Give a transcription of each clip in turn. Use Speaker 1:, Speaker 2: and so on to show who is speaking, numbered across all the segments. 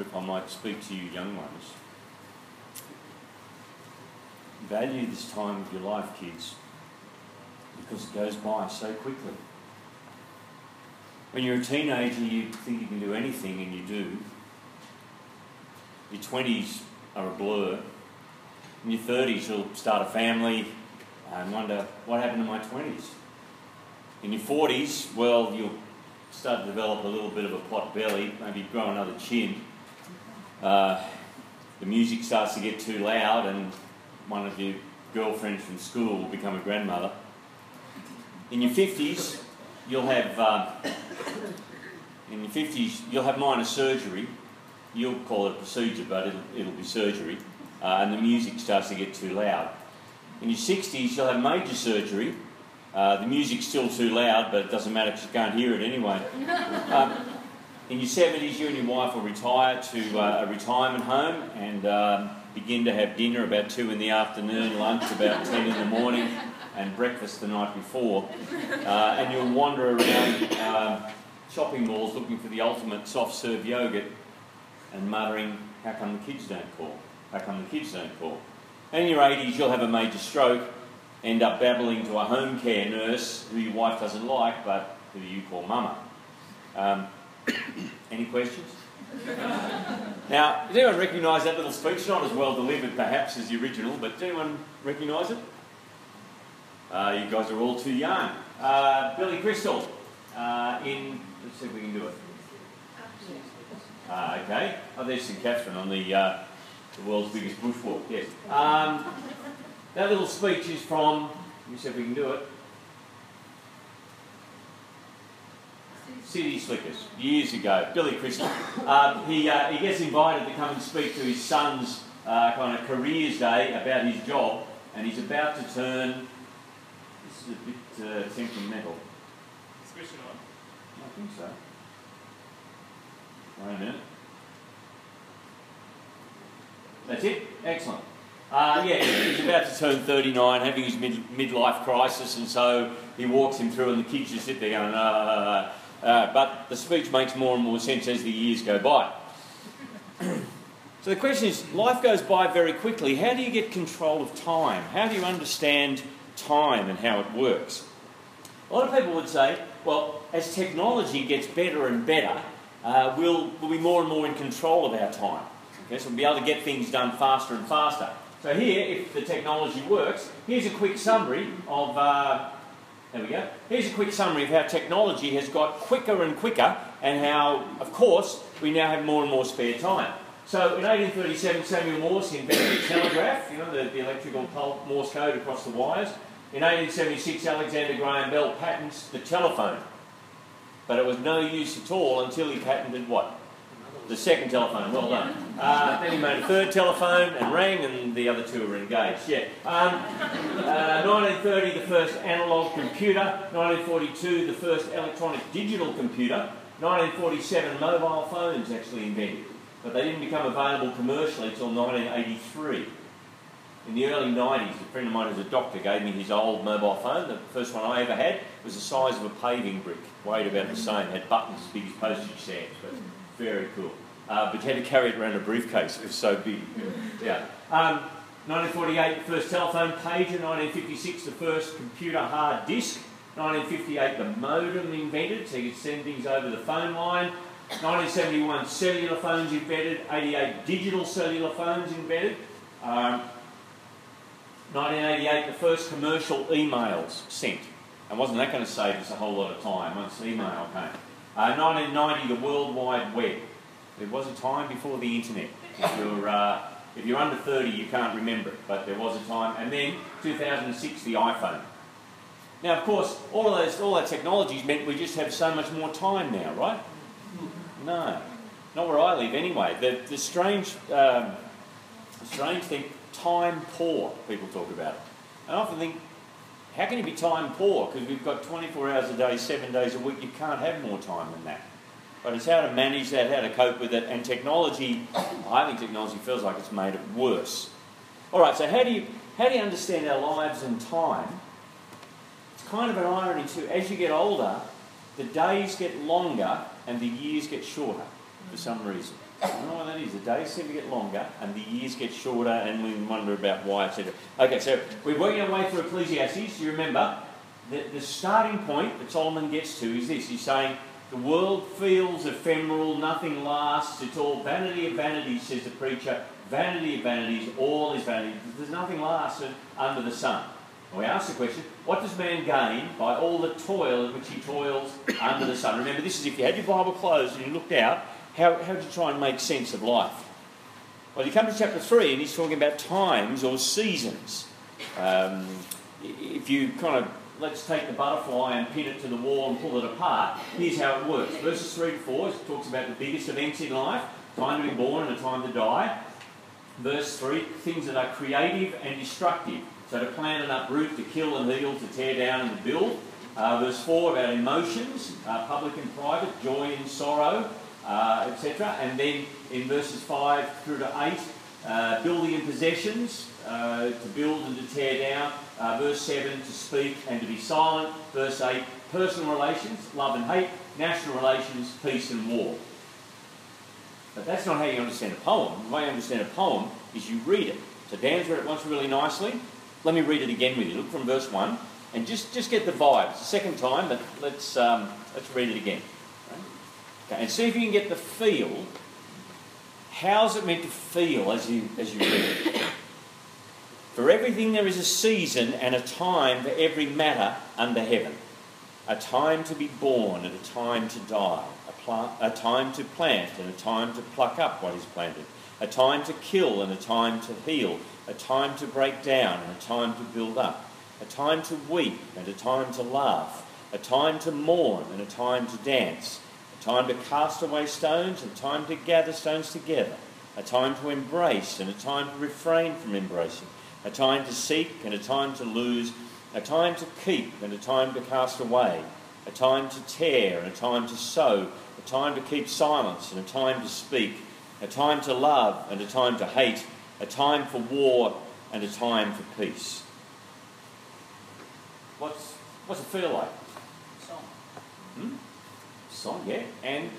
Speaker 1: if I might speak to you young ones. Value this time of your life, kids, because it goes by so quickly. When you're a teenager, you think you can do anything, and you do. Your 20s are a blur. In your 30s, you'll start a family and wonder, what happened to my 20s? In your 40s, well, you'll start to develop a little bit of a pot belly, maybe grow another chin. Uh, the music starts to get too loud, and one of your girlfriends from school will become a grandmother. In your 50s, you'll have uh, in your 50s you'll have minor surgery. You'll call it a procedure, but it'll, it'll be surgery. Uh, and the music starts to get too loud. In your 60s, you'll have major surgery. Uh, the music's still too loud, but it doesn't matter because you can't hear it anyway. Um, in your 70s, you and your wife will retire to uh, a retirement home and um, begin to have dinner about 2 in the afternoon, lunch about 10 in the morning, and breakfast the night before. Uh, and you'll wander around uh, shopping malls looking for the ultimate soft serve yogurt and muttering, How come the kids don't call? How come the kids don't call? And in your 80s, you'll have a major stroke, end up babbling to a home care nurse who your wife doesn't like, but who you call mama. Um, any questions? now, does anyone recognise that little speech? Not as well delivered, perhaps, as the original, but does anyone recognise it? Uh, you guys are all too young. Uh, Billy Crystal, uh, in, let's see if we can do it. Uh, okay. Oh, there's St. Catherine on the, uh, the world's biggest bushwalk, yes. Um, that little speech is from, let me see if we can do it. City Slickers, years ago, Billy Crystal. Um, he, uh, he gets invited to come and speak to his son's uh, kind of careers day about his job, and he's about to turn. This is a bit uh, temperamental.
Speaker 2: Switching on.
Speaker 1: I think so. Wait a minute. That's it? Excellent. Uh, yeah, he's about to turn 39, having his mid- midlife crisis, and so he walks him through, and the kids just sit there going, uh, uh, but the speech makes more and more sense as the years go by. so the question is life goes by very quickly. How do you get control of time? How do you understand time and how it works? A lot of people would say, well, as technology gets better and better, uh, we'll, we'll be more and more in control of our time. Okay, so we'll be able to get things done faster and faster. So here, if the technology works, here's a quick summary of, uh, there we go. Here's a quick summary of how technology has got quicker and quicker and how, of course, we now have more and more spare time. So in 1837, Samuel Morse invented the telegraph, you know, the, the electrical Morse code across the wires. In 1876, Alexander Graham Bell patents the telephone. But it was no use at all until he patented what? The second telephone, well done. Uh, then he made a third telephone and rang, and the other two were engaged. Yeah. Um, uh, 1930, the first analogue computer. 1942, the first electronic digital computer. 1947, mobile phones actually invented, but they didn't become available commercially until 1983. In the early 90s, a friend of mine who's a doctor gave me his old mobile phone. The first one I ever had was the size of a paving brick, weighed about the same, had buttons as big as postage stamps, but very cool. Uh, but you had to carry it around a briefcase, it was so big. Yeah. Um, 1948, the first telephone pager. 1956, the first computer hard disk. 1958, the modem invented, so you could send things over the phone line. 1971, cellular phones invented. 88, digital cellular phones invented. Um, 1988, the first commercial emails sent. And wasn't that going to save us a whole lot of time once email came? Uh, 1990, the World Wide Web. There was a time before the internet. If you're, uh, if you're under 30, you can't remember it, but there was a time. And then 2006, the iPhone. Now, of course, all of those, all that technology meant we just have so much more time now, right? No, not where I live anyway. The, the strange, um, strange thing, time poor. People talk about it. And I often think, how can you be time poor? Because we've got 24 hours a day, seven days a week. You can't have more time than that. But it's how to manage that, how to cope with it, and technology. I think technology feels like it's made it worse. All right. So how do you how do you understand our lives and time? It's kind of an irony too. As you get older, the days get longer and the years get shorter for some reason. I don't know what that is. The days seem to get longer and the years get shorter, and we wonder about why, etc. Okay, so we're working our way through Ecclesiastes. You remember the, the starting point that Solomon gets to is this. He's saying the world feels ephemeral, nothing lasts, it's all vanity of vanities, says the preacher. Vanity of vanities, all is vanity. There's nothing lasts under the sun. And we ask the question, what does man gain by all the toil in which he toils under the sun? Remember, this is if you had your Bible closed and you looked out, how, how do you try and make sense of life? Well, you come to chapter 3 and he's talking about times or seasons. Um, if you kind of let's take the butterfly and pin it to the wall and pull it apart. Here's how it works. Verses 3 to 4 talks about the biggest events in life time to be born and a time to die. Verse 3 things that are creative and destructive. So to plant and uproot, to kill and heal, to tear down and to build. Uh, verse 4 about emotions, uh, public and private, joy and sorrow, uh, etc. And then in verses 5 through to 8, uh, building and possessions, uh, to build and to tear down. Uh, verse 7, to speak and to be silent. Verse 8, personal relations, love and hate. National relations, peace and war. But that's not how you understand a poem. The way you understand a poem is you read it. So Dan's read it once really nicely. Let me read it again with you. Look from verse 1 and just, just get the vibe. It's the second time, but let's, um, let's read it again. Okay, and see if you can get the feel. How's it meant to feel as you, as you read it? For everything there is a season and a time for every matter under heaven. A time to be born and a time to die. A, plant, a time to plant and a time to pluck up what is planted. A time to kill and a time to heal. A time to break down and a time to build up. A time to weep and a time to laugh. A time to mourn and a time to dance. A time to cast away stones and time to gather stones together. A time to embrace and a time to refrain from embracing a time to seek and a time to lose, a time to keep and a time to cast away, a time to tear and a time to sow, a time to keep silence and a time to speak, a time to love and a time to hate, a time for war and a time for peace. What's, what's it feel like?
Speaker 2: Song.
Speaker 1: Hmm? Song, yeah. And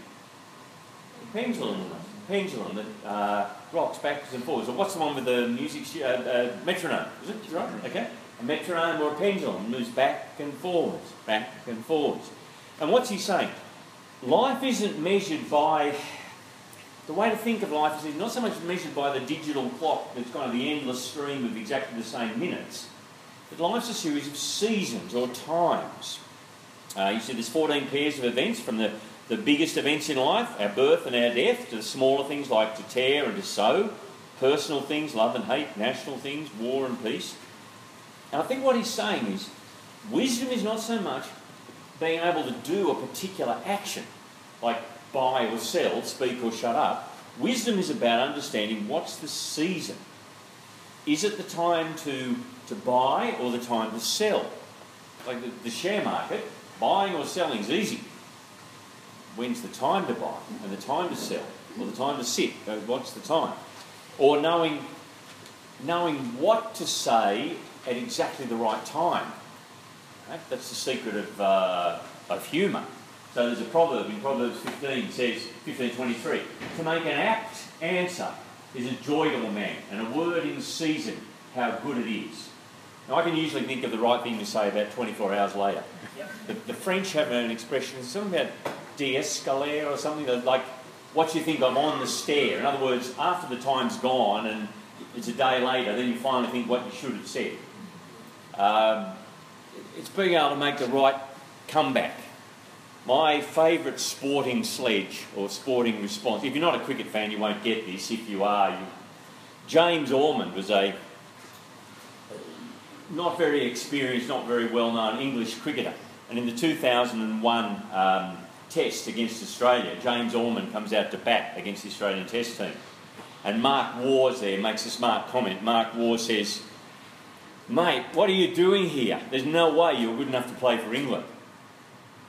Speaker 1: pendulum pendulum that uh, rocks backwards and forwards. Or what's the one with the music? Uh, uh, metronome, is it? right? Okay. A metronome or a pendulum moves back and forwards, back and forwards. And what's he saying? Life isn't measured by. The way to think of life is not so much measured by the digital clock that's kind of the endless stream of exactly the same minutes, but life's a series of seasons or times. Uh, you see, there's 14 pairs of events from the the biggest events in life, our birth and our death, to the smaller things like to tear and to sow, personal things, love and hate, national things, war and peace. And I think what he's saying is wisdom is not so much being able to do a particular action, like buy or sell, speak or shut up. Wisdom is about understanding what's the season. Is it the time to, to buy or the time to sell? Like the, the share market, buying or selling is easy when's the time to buy and the time to sell, or the time to sit, what's the time? Or knowing, knowing what to say at exactly the right time. Right? That's the secret of, uh, of humour. So there's a proverb in Proverbs 15 says, 1523, to make an apt answer is a joy to a man, and a word in season, how good it is. Now, I can usually think of the right thing to say about 24 hours later. Yep. The, the, French have an expression, something about de-escalate or something that, like what you think of on the stair. In other words, after the time's gone and it's a day later, then you finally think what you should have said. Um, it's being able to make the right comeback. My favourite sporting sledge or sporting response, if you're not a cricket fan, you won't get this. If you are, you... James Ormond was a not very experienced, not very well known English cricketer. And in the 2001 um, test against Australia, James Ormond comes out to bat against the Australian test team. And Mark Waugh there makes a smart comment. Mark Waugh says, Mate, what are you doing here? There's no way you're good enough to play for England.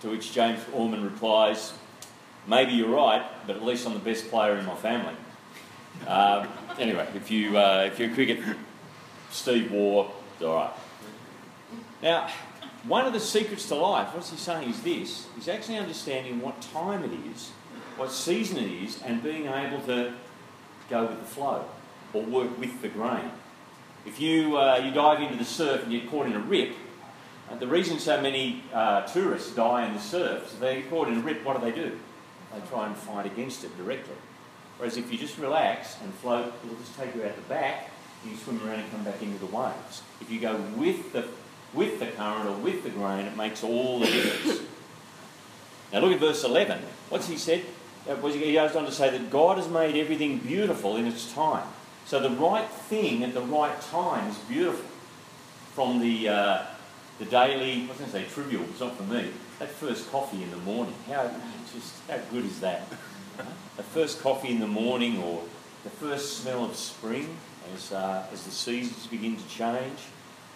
Speaker 1: To which James Ormond replies, Maybe you're right, but at least I'm the best player in my family. Uh, anyway, if, you, uh, if you're a cricket, Steve Waugh, all right. Now, one of the secrets to life, what's he saying, is this, is actually understanding what time it is what season it is and being able to go with the flow or work with the grain. If you, uh, you dive into the surf and you're caught in a rip, uh, the reason so many uh, tourists die in the surf is they're caught in a rip, what do they do? They try and fight against it directly. Whereas if you just relax and float, it'll just take you out the back, you swim around and come back into the waves. If you go with the, with the current or with the grain, it makes all the difference. now look at verse 11. What's he said? Uh, he goes on to say that God has made everything beautiful in its time. So the right thing at the right time is beautiful. From the, uh, the daily, I was going to say trivial, it's not for me, that first coffee in the morning, how, just, how good is that? the first coffee in the morning or the first smell of spring as, uh, as the seasons begin to change,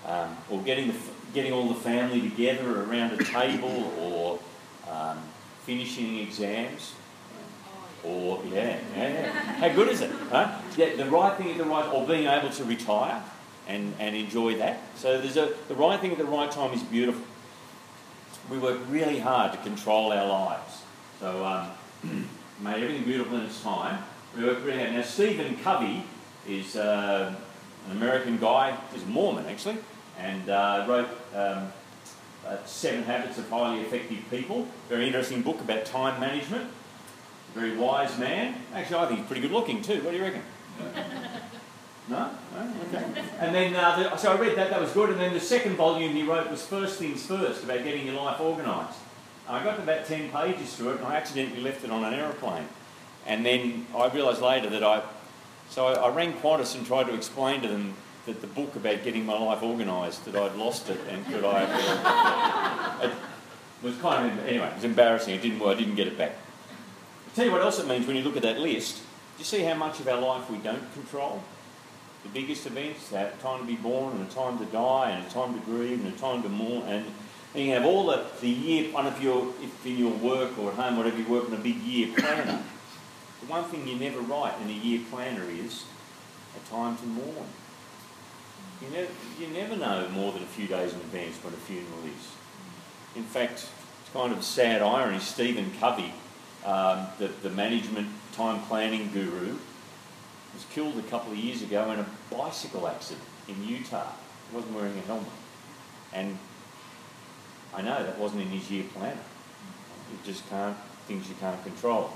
Speaker 1: um, or getting, the, getting all the family together around a table or um, finishing exams. Or, yeah, yeah, yeah. How good is it? Huh? Yeah, the right thing at the right, or being able to retire and, and enjoy that. So there's a, the right thing at the right time is beautiful. We work really hard to control our lives. So, um, made everything beautiful in its time. We work really hard. Now, Stephen Covey is uh, an American guy, he's a Mormon actually, and uh, wrote um, uh, Seven Habits of Highly Effective People. Very interesting book about time management. Very wise man. Actually, I think he's pretty good looking too. What do you reckon? No? no? Okay. And then, uh, the, so I read that, that was good. And then the second volume he wrote was First Things First, about getting your life organised. I got about 10 pages through it and I accidentally left it on an aeroplane. And then I realised later that I, so I, I rang Qantas and tried to explain to them that the book about getting my life organised, that I'd lost it and could I, it was kind of, anyway, it was embarrassing. It didn't work, I didn't get it back. I'll tell you what else it means when you look at that list. Do you see how much of our life we don't control? The biggest events, that time to be born and a time to die and a time to grieve and a time to mourn and and you have all the, the year, one of your, if in your work or at home, whatever you work on a big year planner. The one thing you never write in a year planner is a time to mourn. You never, you never know more than a few days in advance when a funeral is. In fact, it's kind of a sad irony. Stephen Covey, um, the, the management time planning guru, was killed a couple of years ago in a bicycle accident in Utah. He wasn't wearing a helmet. And I know that wasn't in his year planner. You just can't, things you can't control.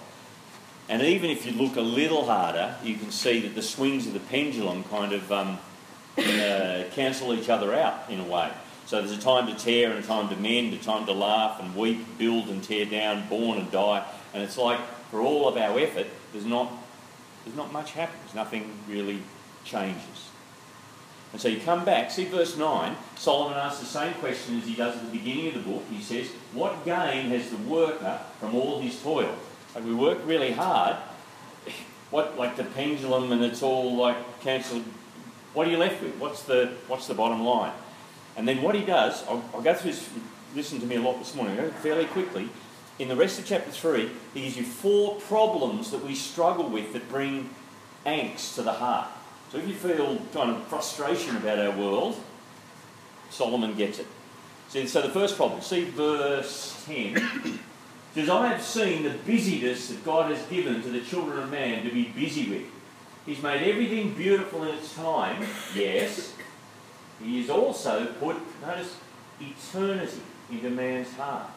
Speaker 1: And even if you look a little harder, you can see that the swings of the pendulum kind of um, uh, cancel each other out in a way. So there's a time to tear and a time to mend, a time to laugh and weep, build and tear down, born and die. And it's like for all of our effort, there's not, there's not much happens. Nothing really changes. And so you come back, see verse 9, Solomon asks the same question as he does at the beginning of the book. He says, What gain has the worker from all his toil? Like we work really hard, what like the pendulum and it's all like cancelled. What are you left with? What's the what's the bottom line? And then what he does, I'll, I'll go through this, listen to me a lot this morning, uh, fairly quickly. In the rest of chapter 3, he gives you four problems that we struggle with that bring angst to the heart. So if you feel kind of frustration about our world, Solomon gets it. See, so the first problem, see verse 10. Says, I have seen the busyness that God has given to the children of man to be busy with. He's made everything beautiful in its time, yes. He has also put, notice, eternity into man's heart.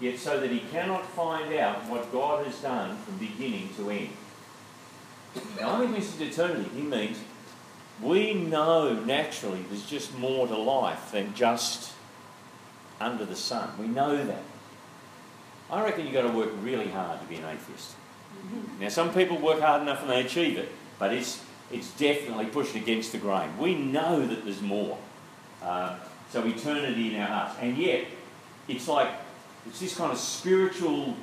Speaker 1: Yet so that he cannot find out what God has done from beginning to end. Now, when he mentions eternity, he means we know naturally there's just more to life than just under the sun. We know that. I reckon you've got to work really hard to be an atheist. Now, some people work hard enough and they achieve it, but it's, it's definitely pushing against the grain. We know that there's more. Uh, so, eternity in our hearts. And yet, it's like, it's this kind of spiritual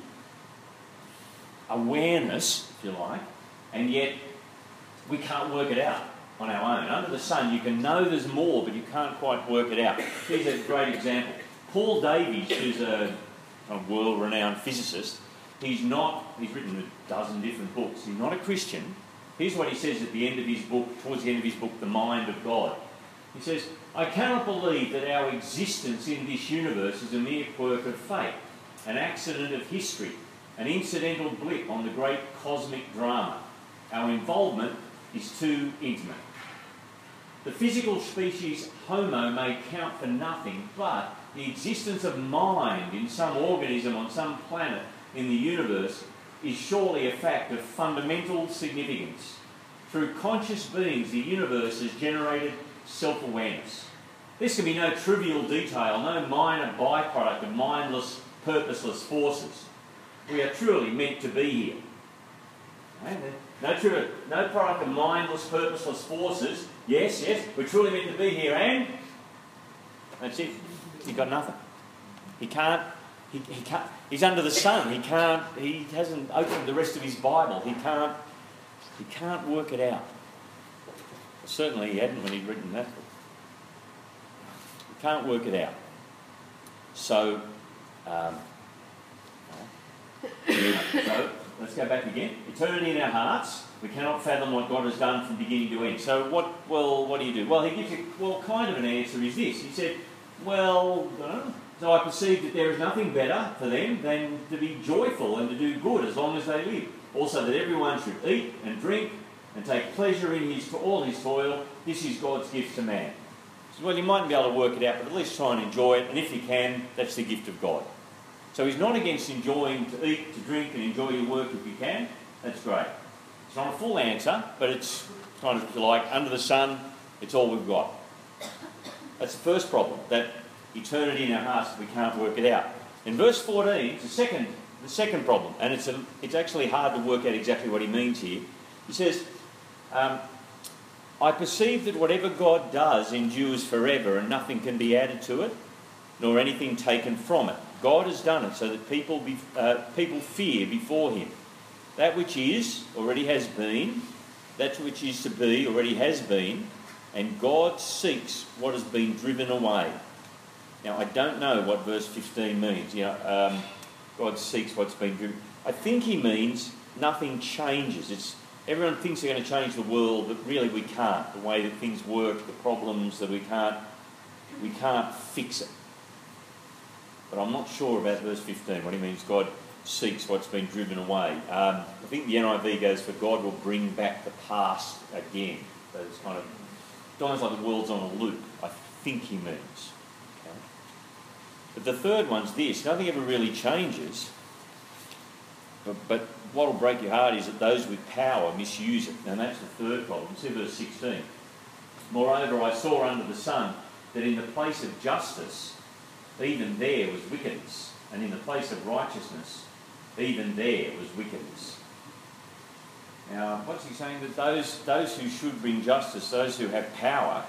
Speaker 1: awareness, if you like, and yet we can't work it out on our own. Under the sun, you can know there's more, but you can't quite work it out. Here's a great example. Paul Davies, who's a, a world renowned physicist, he's not, he's written a dozen different books. He's not a Christian. Here's what he says at the end of his book, towards the end of his book, The Mind of God. He says, I cannot believe that our existence in this universe is a mere quirk of fate, an accident of history, an incidental blip on the great cosmic drama. Our involvement is too intimate. The physical species Homo may count for nothing, but the existence of mind in some organism on some planet in the universe is surely a fact of fundamental significance. Through conscious beings, the universe has generated self awareness. This can be no trivial detail, no minor byproduct of mindless, purposeless forces. We are truly meant to be here. No, no product of mindless, purposeless forces. Yes, yes, we're truly meant to be here, and that's it. He's got nothing. He can't. He, he can't. He's under the sun. He can't. He hasn't opened the rest of his Bible. He can't. He can't work it out. Certainly, he hadn't when he'd written that book. He can't work it out. So, um, so let's go back again. Eternity in our hearts. We cannot fathom what God has done from beginning to end. So, what? Well, what do you do? Well, he gives you well, kind of an answer. Is this? He said, "Well, so I perceive that there is nothing better for them than to be joyful and to do good as long as they live. Also, that everyone should eat and drink and take pleasure in his for all his toil. This is God's gift to man." So, well, you mightn't be able to work it out, but at least try and enjoy it. And if you can, that's the gift of God. So he's not against enjoying to eat, to drink, and enjoy your work if you can. That's great. It's not a full answer, but it's kind of, like, under the sun, it's all we've got. That's the first problem, that eternity in our hearts, we can't work it out. In verse 14, the second, the second problem, and it's, a, it's actually hard to work out exactly what he means here. He says, um, I perceive that whatever God does endures forever and nothing can be added to it, nor anything taken from it. God has done it so that people, be, uh, people fear before Him. That which is already has been, that which is to be already has been, and God seeks what has been driven away. Now, I don't know what verse 15 means. You know, um, God seeks what's been driven. I think He means nothing changes. It's everyone thinks they're going to change the world, but really we can't. The way that things work, the problems that we can't, we can't fix it. But I'm not sure about verse 15, what he means God seeks what's been driven away. Um, I think the NIV goes for God will bring back the past again. So it's kind of, almost like the world's on a loop, I think he means. Okay. But the third one's this nothing ever really changes. But, but what will break your heart is that those with power misuse it. And that's the third problem. See verse 16. Moreover, I saw under the sun that in the place of justice, even there was wickedness. And in the place of righteousness, even there was wickedness. Now, what's he saying? That those, those who should bring justice, those who have power,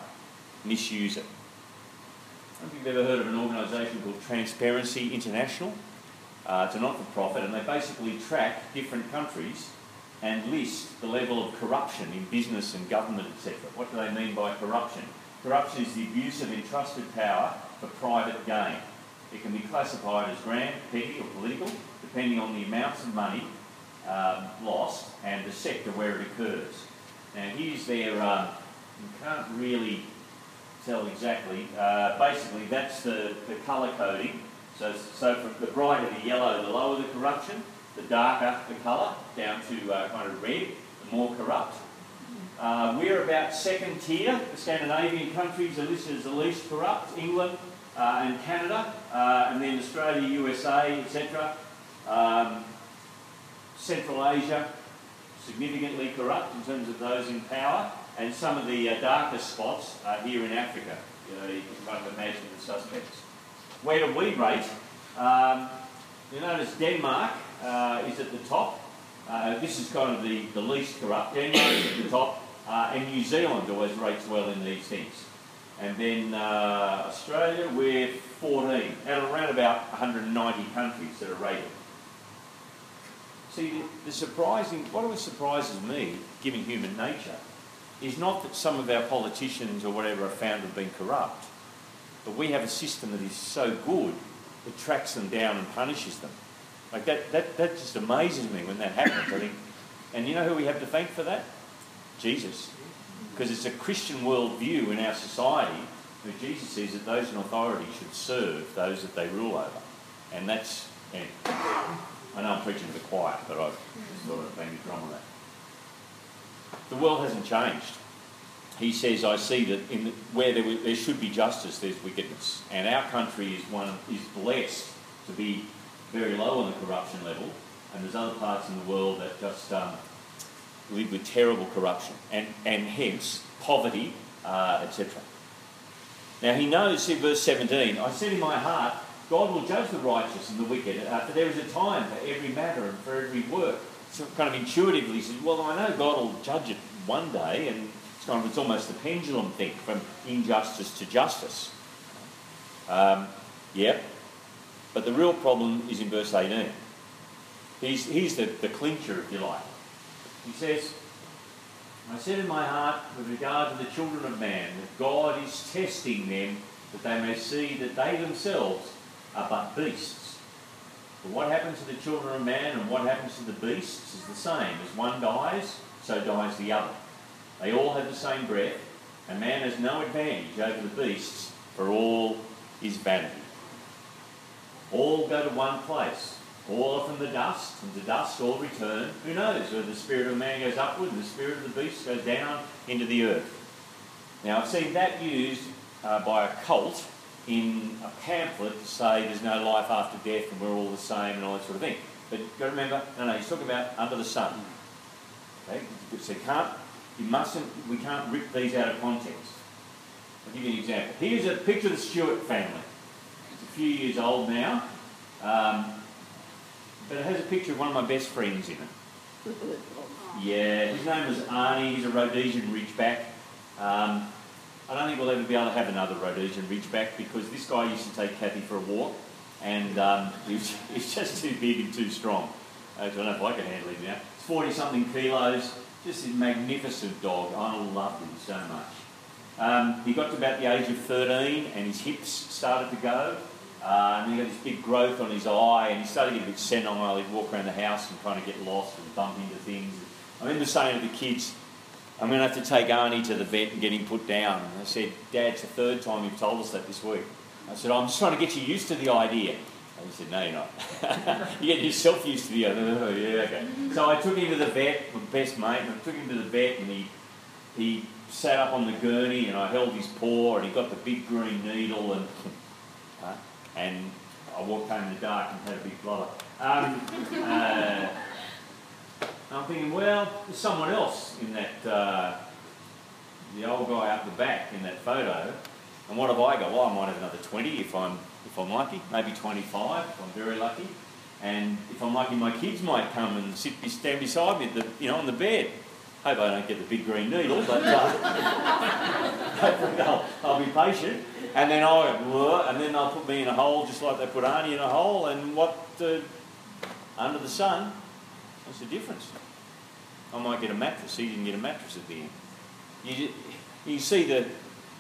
Speaker 1: misuse it. I don't if you've ever heard of an organisation called Transparency International. Uh, it's a not-for-profit, and they basically track different countries and list the level of corruption in business and government, etc. What do they mean by corruption? Corruption is the abuse of entrusted power for private gain. It can be classified as grand, petty, or political, depending on the amounts of money um, lost and the sector where it occurs. Now, here's their, um, you can't really tell exactly, uh, basically, that's the, the colour coding. So, so from the brighter the yellow, the lower the corruption, the darker the colour, down to uh, kind of red, the more corrupt. Uh, we're about second tier. The Scandinavian countries are listed as the least corrupt. England uh, and Canada, uh, and then Australia, USA, etc. Um, Central Asia, significantly corrupt in terms of those in power, and some of the uh, darkest spots are here in Africa. You, know, you can kind of imagine the suspects. Where do we rate? Um, you notice Denmark uh, is at the top. Uh, this is kind of the, the least corrupt. Denmark is at the top. Uh, and New Zealand always rates well in these things. And then uh, Australia, we're 14, out of around about 190 countries that are rated. See, the, surprising, what always surprises me, given human nature, is not that some of our politicians or whatever are found to have been corrupt, but we have a system that is so good it tracks them down and punishes them. Like that, that, that just amazes me when that happens. I think, and you know who we have to thank for that? Jesus. Because it's a Christian worldview in our society where Jesus says that those in authority should serve those that they rule over. And that's. I know I'm preaching to the choir, but I've I'd bang the drum on that. The world hasn't changed. He says, I see that in the, where there, there should be justice, there's wickedness. And our country is one is blessed to be very low on the corruption level, and there's other parts in the world that just um, live with terrible corruption, and, and hence poverty, uh, etc. Now he knows, in verse 17, I said in my heart, God will judge the righteous and the wicked, uh, for there is a time for every matter and for every work. So kind of intuitively he says, well, I know God will judge it one day, and it's kind of it's almost the pendulum thing from injustice to justice. Um, yeah, but the real problem is in verse 18. He's, he's the, the clincher, if you like. He says, I said in my heart with regard to the children of man that God is testing them that they may see that they themselves are but beasts. But what happens to the children of man and what happens to the beasts is the same. As one dies, so dies the other. They all have the same breath, and man has no advantage over the beasts, for all is vanity. All go to one place. All are from the dust, and to dust all return. Who knows whether the spirit of man goes upward and the spirit of the beast goes down into the earth. Now, I've seen that used uh, by a cult in a pamphlet to say there's no life after death and we're all the same and all that sort of thing. But you've got to remember, no, no, he's talking about under the sun. Okay? So you can't, you mustn't, we can't rip these out of context. I'll give you an example. Here's a picture of the Stewart family. It's a few years old now. Um, but it has a picture of one of my best friends in it. Yeah, his name was Arnie. He's a Rhodesian Ridgeback. Um, I don't think we'll ever be able to have another Rhodesian Ridgeback because this guy used to take Kathy for a walk and um, just too big and too strong. I don't know if I can handle him now. It's 40 something kilos, just a magnificent dog. I loved him so much. Um, he got to about the age of 13 and his hips started to go. Uh, and he got this big growth on his eye, and he started to get a bit senile. He'd walk around the house and kind of get lost and bump into things. I remember saying to the kids, I'm going to have to take Arnie to the vet and get him put down. And I said, Dad, it's the third time you've told us that this week. I said, I'm just trying to get you used to the idea. And he said, No, you're not. you get yourself used to the idea. Oh, yeah, okay. So I took him to the vet, my best mate, and I took him to the vet, and he, he sat up on the gurney, and I held his paw, and he got the big green needle, and, uh, and I walked home in the dark and had a big bladder. Um, uh, I'm thinking, well, there's someone else in that, uh, the old guy up the back in that photo. And what have I got? Well, I might have another 20 if I'm, if I'm lucky, maybe 25 if I'm very lucky. And if I'm lucky, my kids might come and sit, stand beside me, at the, you know, on the bed. Hope I don't get the big green needle, but uh, I'll, be patient. And then I'll, and then they'll put me in a hole just like they put Arnie in a hole. And what, uh, under the sun, What's the difference? I might get a mattress. He didn't get a mattress at the end. You, you see the.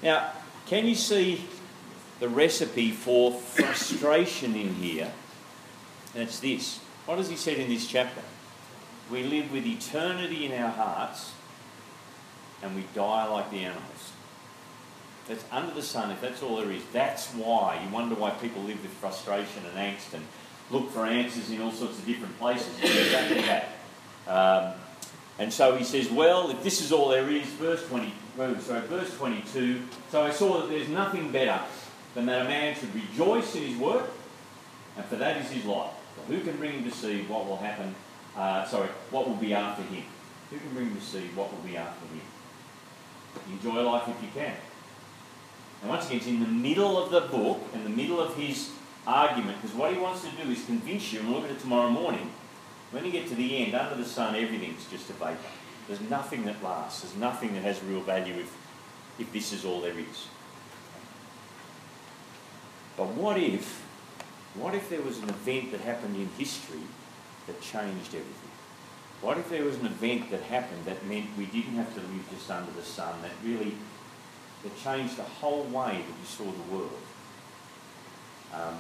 Speaker 1: Now, can you see the recipe for frustration in here? And it's this. What does he said in this chapter? We live with eternity in our hearts and we die like the animals. That's under the sun, if that's all there is. That's why. You wonder why people live with frustration and angst and look for answers in all sorts of different places. Exactly that. Um, and so he says, well, if this is all there is, verse 20, sorry, verse 22, so I saw that there's nothing better than that a man should rejoice in his work, and for that is his life. So who can bring him to see what will happen, uh, sorry, what will be after him? Who can bring him to see what will be after him? Enjoy life if you can. And once again, it's in the middle of the book, in the middle of his argument because what he wants to do is convince you, and look at it tomorrow morning, when you get to the end, under the sun, everything's just a vapour. There's nothing that lasts. There's nothing that has real value if, if this is all there is. But what if, what if there was an event that happened in history that changed everything? What if there was an event that happened that meant we didn't have to live just under the sun, that really that changed the whole way that you saw the world? Um,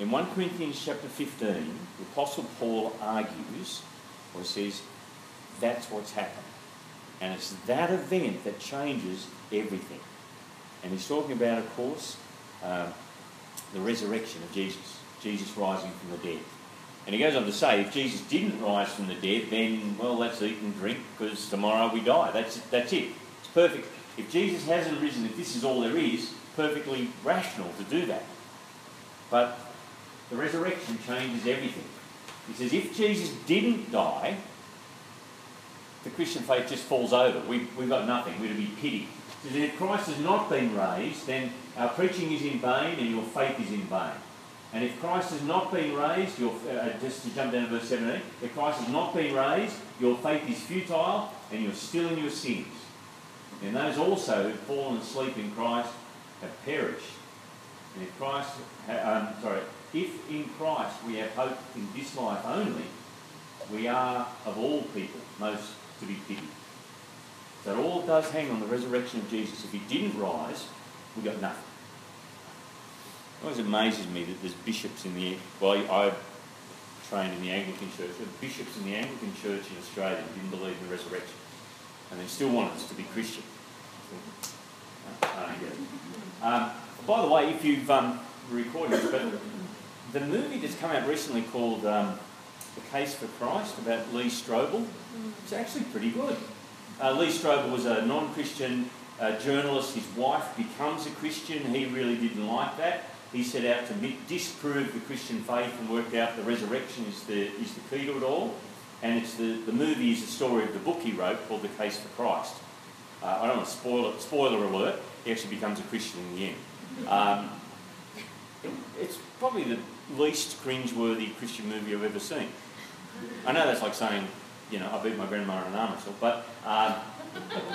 Speaker 1: in 1 Corinthians chapter 15, the Apostle Paul argues, or says, that's what's happened. And it's that event that changes everything. And he's talking about, of course, uh, the resurrection of Jesus, Jesus rising from the dead. And he goes on to say, if Jesus didn't rise from the dead, then, well, let's eat and drink because tomorrow we die. That's, that's it. It's perfect. If Jesus hasn't risen, if this is all there is, perfectly rational to do that. But the resurrection changes everything. He says, if Jesus didn't die, the Christian faith just falls over. We, we've got nothing. We're to be pitied. So if Christ has not been raised, then our preaching is in vain and your faith is in vain. And if Christ has not been raised, your, uh, just to jump down to verse 17, if Christ has not been raised, your faith is futile and you're still in your sins. And those also who've fallen asleep in Christ have perished. And if Christ, um, sorry, if in Christ we have hope in this life only, we are of all people most to be pitied. It all does hang on the resurrection of Jesus. If he didn't rise, we got nothing. It always amazes me that there's bishops in the well, I trained in the Anglican Church. There bishops in the Anglican Church in Australia didn't believe in the resurrection, and they still wanted us to be Christian. Um, by the way, if you've um, recorded but the movie that's come out recently called um, The Case for Christ about Lee Strobel, it's actually pretty good. Uh, Lee Strobel was a non-Christian uh, journalist. His wife becomes a Christian. He really didn't like that. He set out to disprove the Christian faith and worked out the resurrection is the, is the key to it all. And it's the, the movie is the story of the book he wrote called The Case for Christ. Uh, I don't want to spoil it. Spoiler alert, he actually becomes a Christian in the end. Um, it, it's probably the least cringe-worthy Christian movie I've ever seen. I know that's like saying, you know, I beat my grandma in an arm wrestle, but um,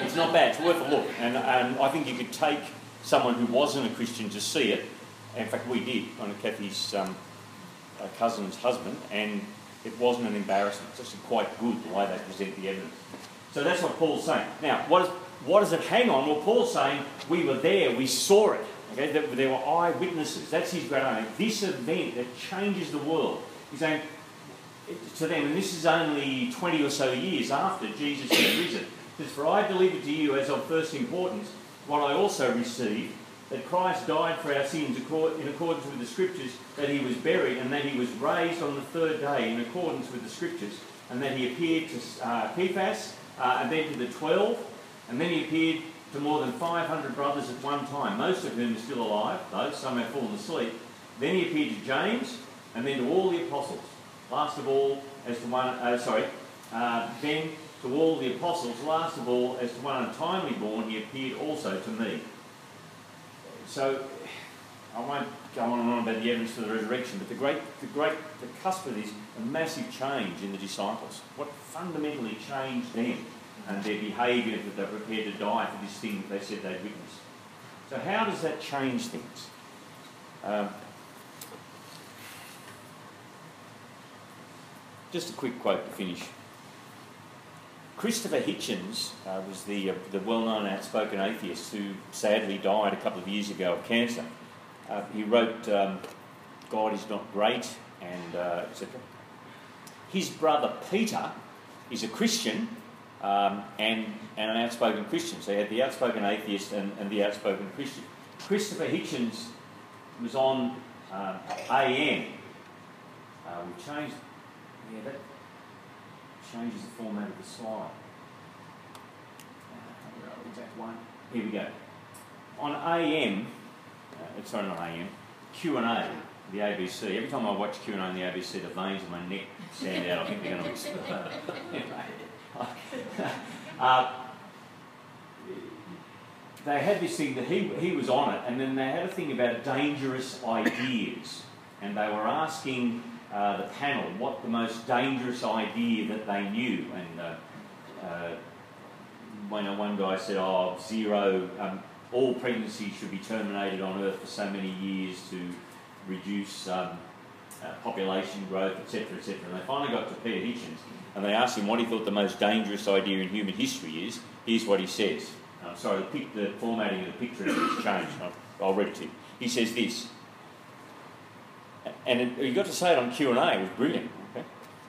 Speaker 1: it's not bad. It's worth a look. And, and I think you could take someone who wasn't a Christian to see it in fact, we did on Kathy's um, uh, cousin's husband, and it wasn't an embarrassment. It's actually quite good the way they present the evidence. So that's what Paul's saying. Now, what, is, what does it hang on? Well, Paul's saying we were there, we saw it. Okay, there were eyewitnesses. That's his great aim. This event that changes the world. He's saying to them, and this is only 20 or so years after Jesus had risen. Says, For I delivered to you as of first importance what I also received that Christ died for our sins in accordance with the Scriptures, that he was buried, and that he was raised on the third day in accordance with the Scriptures, and that he appeared to uh, Cephas, uh, and then to the twelve, and then he appeared to more than 500 brothers at one time, most of whom are still alive, though some have fallen asleep. Then he appeared to James, and then to all the apostles. Last of all, as to one, uh, sorry, uh, then to all the apostles, last of all, as to one untimely born, he appeared also to me. So I won't go on and on about the evidence for the resurrection, but the great, the great, the cusp of this, a massive change in the disciples. What fundamentally changed them and their behaviour that they're prepared to die for this thing they said they'd witnessed. So how does that change things? Um, just a quick quote to finish. Christopher Hitchens uh, was the, uh, the well-known outspoken atheist who sadly died a couple of years ago of cancer. Uh, he wrote um, God is not great and uh, etc. His brother Peter is a Christian um, and, and an outspoken Christian. So he had the outspoken atheist and, and the outspoken Christian. Christopher Hitchens was on um, AM. Uh, we changed, yeah, that, changes the format of the slide. Uh, one. Here we go. On AM, uh, sorry not AM, Q&A, the ABC. Every time I watch Q&A on the ABC, the veins in my neck stand out. I think they're going to explode. uh, they had this thing that he, he was on it, and then they had a thing about dangerous ideas. And they were asking uh, the panel what the most dangerous idea that they knew. And uh, uh, when one guy said, "Oh, zero, um, all pregnancies should be terminated on Earth for so many years to reduce um, Uh, population growth, etc., etc." And they finally got to Peter Hitchens, and they asked him what he thought the most dangerous idea in human history is. Here's what he says. I'm sorry, the, formatting of the picture has changed. I'll read it to you. He says this and it, you got to say it on Q&A, it was brilliant.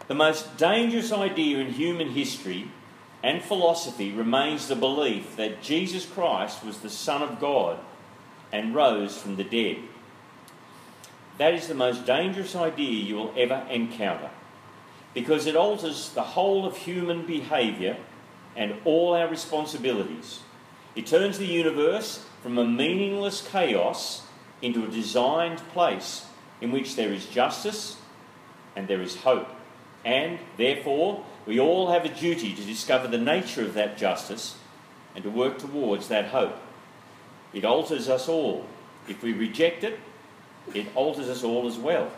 Speaker 1: The most dangerous idea in human history and philosophy remains the belief that Jesus Christ was the Son of God and rose from the dead. That is the most dangerous idea you will ever encounter because it alters the whole of human behaviour and all our responsibilities. It turns the universe from a meaningless chaos into a designed place in which there is justice and there is hope. And therefore, we all have a duty to discover the nature of that justice and to work towards that hope. It alters us all. If we reject it, it alters us all as well.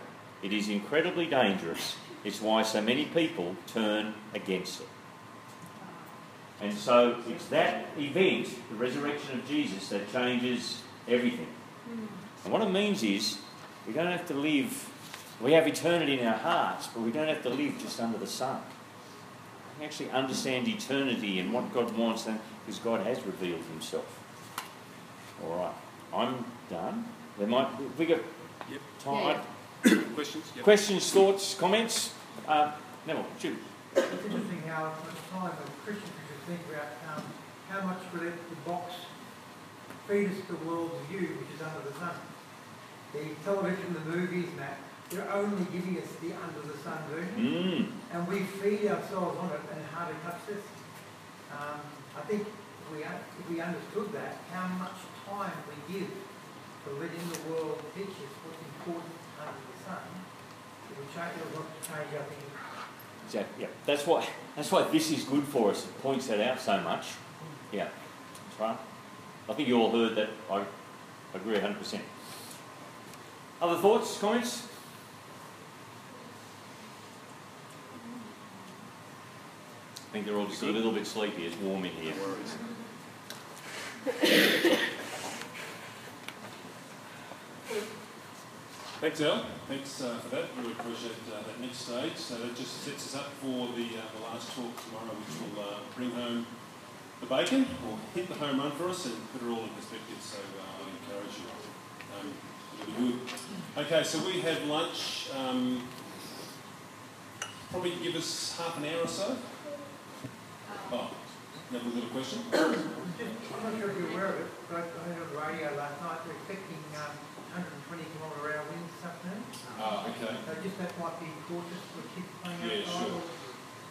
Speaker 1: It is incredibly dangerous. It's why so many people turn against it. And so it's that event, the resurrection of Jesus, that changes everything. And what it means is we don't have to live, we have eternity in our hearts, but we don't have to live just under the sun. We actually understand eternity and what God wants, because God has revealed Himself. All right, I'm done. There might we got. Time.
Speaker 3: Yeah,
Speaker 2: Questions? Yep.
Speaker 1: Questions, thoughts, comments? Uh, Neville, shoot.
Speaker 4: It's interesting how at the time of Christians we should think about um, how much will it, the box feed us the world's view, which is under the sun. The television, the movies, and that, they're only giving us the under the sun version,
Speaker 1: Mm.
Speaker 4: and we feed ourselves on it and how to touch this. Um, I think if we, if we understood that, how much time we give to letting the world teach us what's important under the sun, it will change, it will change our thinking.
Speaker 1: Exactly. Yeah. That's why. That's why this is good for us. It points that out so much. Yeah. That's right. I think you all heard that. I agree 100%. Other thoughts, comments? I think they're all just a little bit sleepy. It's warm in here.
Speaker 2: No worries. Thanks, Al. Thanks uh, for that. Really appreciate uh, that next stage. So that just sets us up for the, uh, the last talk tomorrow, which will uh, bring home the bacon, or hit the home run for us, and put it all in perspective. So uh, I encourage you. Um, it'll be good. Okay, so we have lunch. Um, probably give us half an hour or so. Oh, have a little question.
Speaker 4: Just, I'm not sure if you're aware of it, but I heard on the radio last night, they're expecting um, 120 kilometre hour winds this afternoon.
Speaker 2: Ah, okay.
Speaker 4: So just that might be cautious for kids playing
Speaker 2: Yeah,
Speaker 4: outside.
Speaker 2: sure.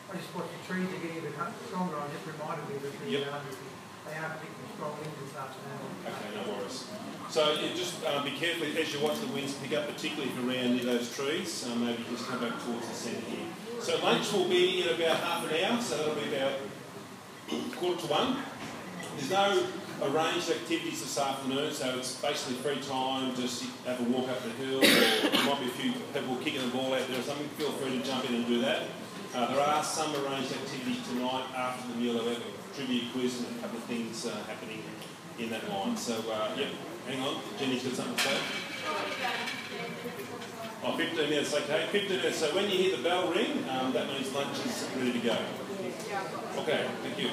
Speaker 4: I just watched the trees are getting a bit stronger, I just reminded me that the,
Speaker 2: Yep.
Speaker 4: um, they are predicting strong winds this afternoon.
Speaker 2: Okay, no worries. So you just uh, be careful as you watch the winds pick up, particularly if around near those trees. Um, maybe just come back towards the centre here. So lunch will be in about half an hour, so that'll be about quarter to one. There's no arranged activities this afternoon, so it's basically free time, just have a walk up the hill, there might be a few people kicking the ball out there or something. Feel free to jump in and do that. Uh, there are some arranged activities tonight after the meal, however, trivia quiz and a couple of things uh, happening in that line. So, uh, yep, hang on, Jenny's got something to say. Oh, 15 minutes, okay, 15 minutes. So when you hear the bell ring, um, that means lunch is ready to go. Okay, thank you.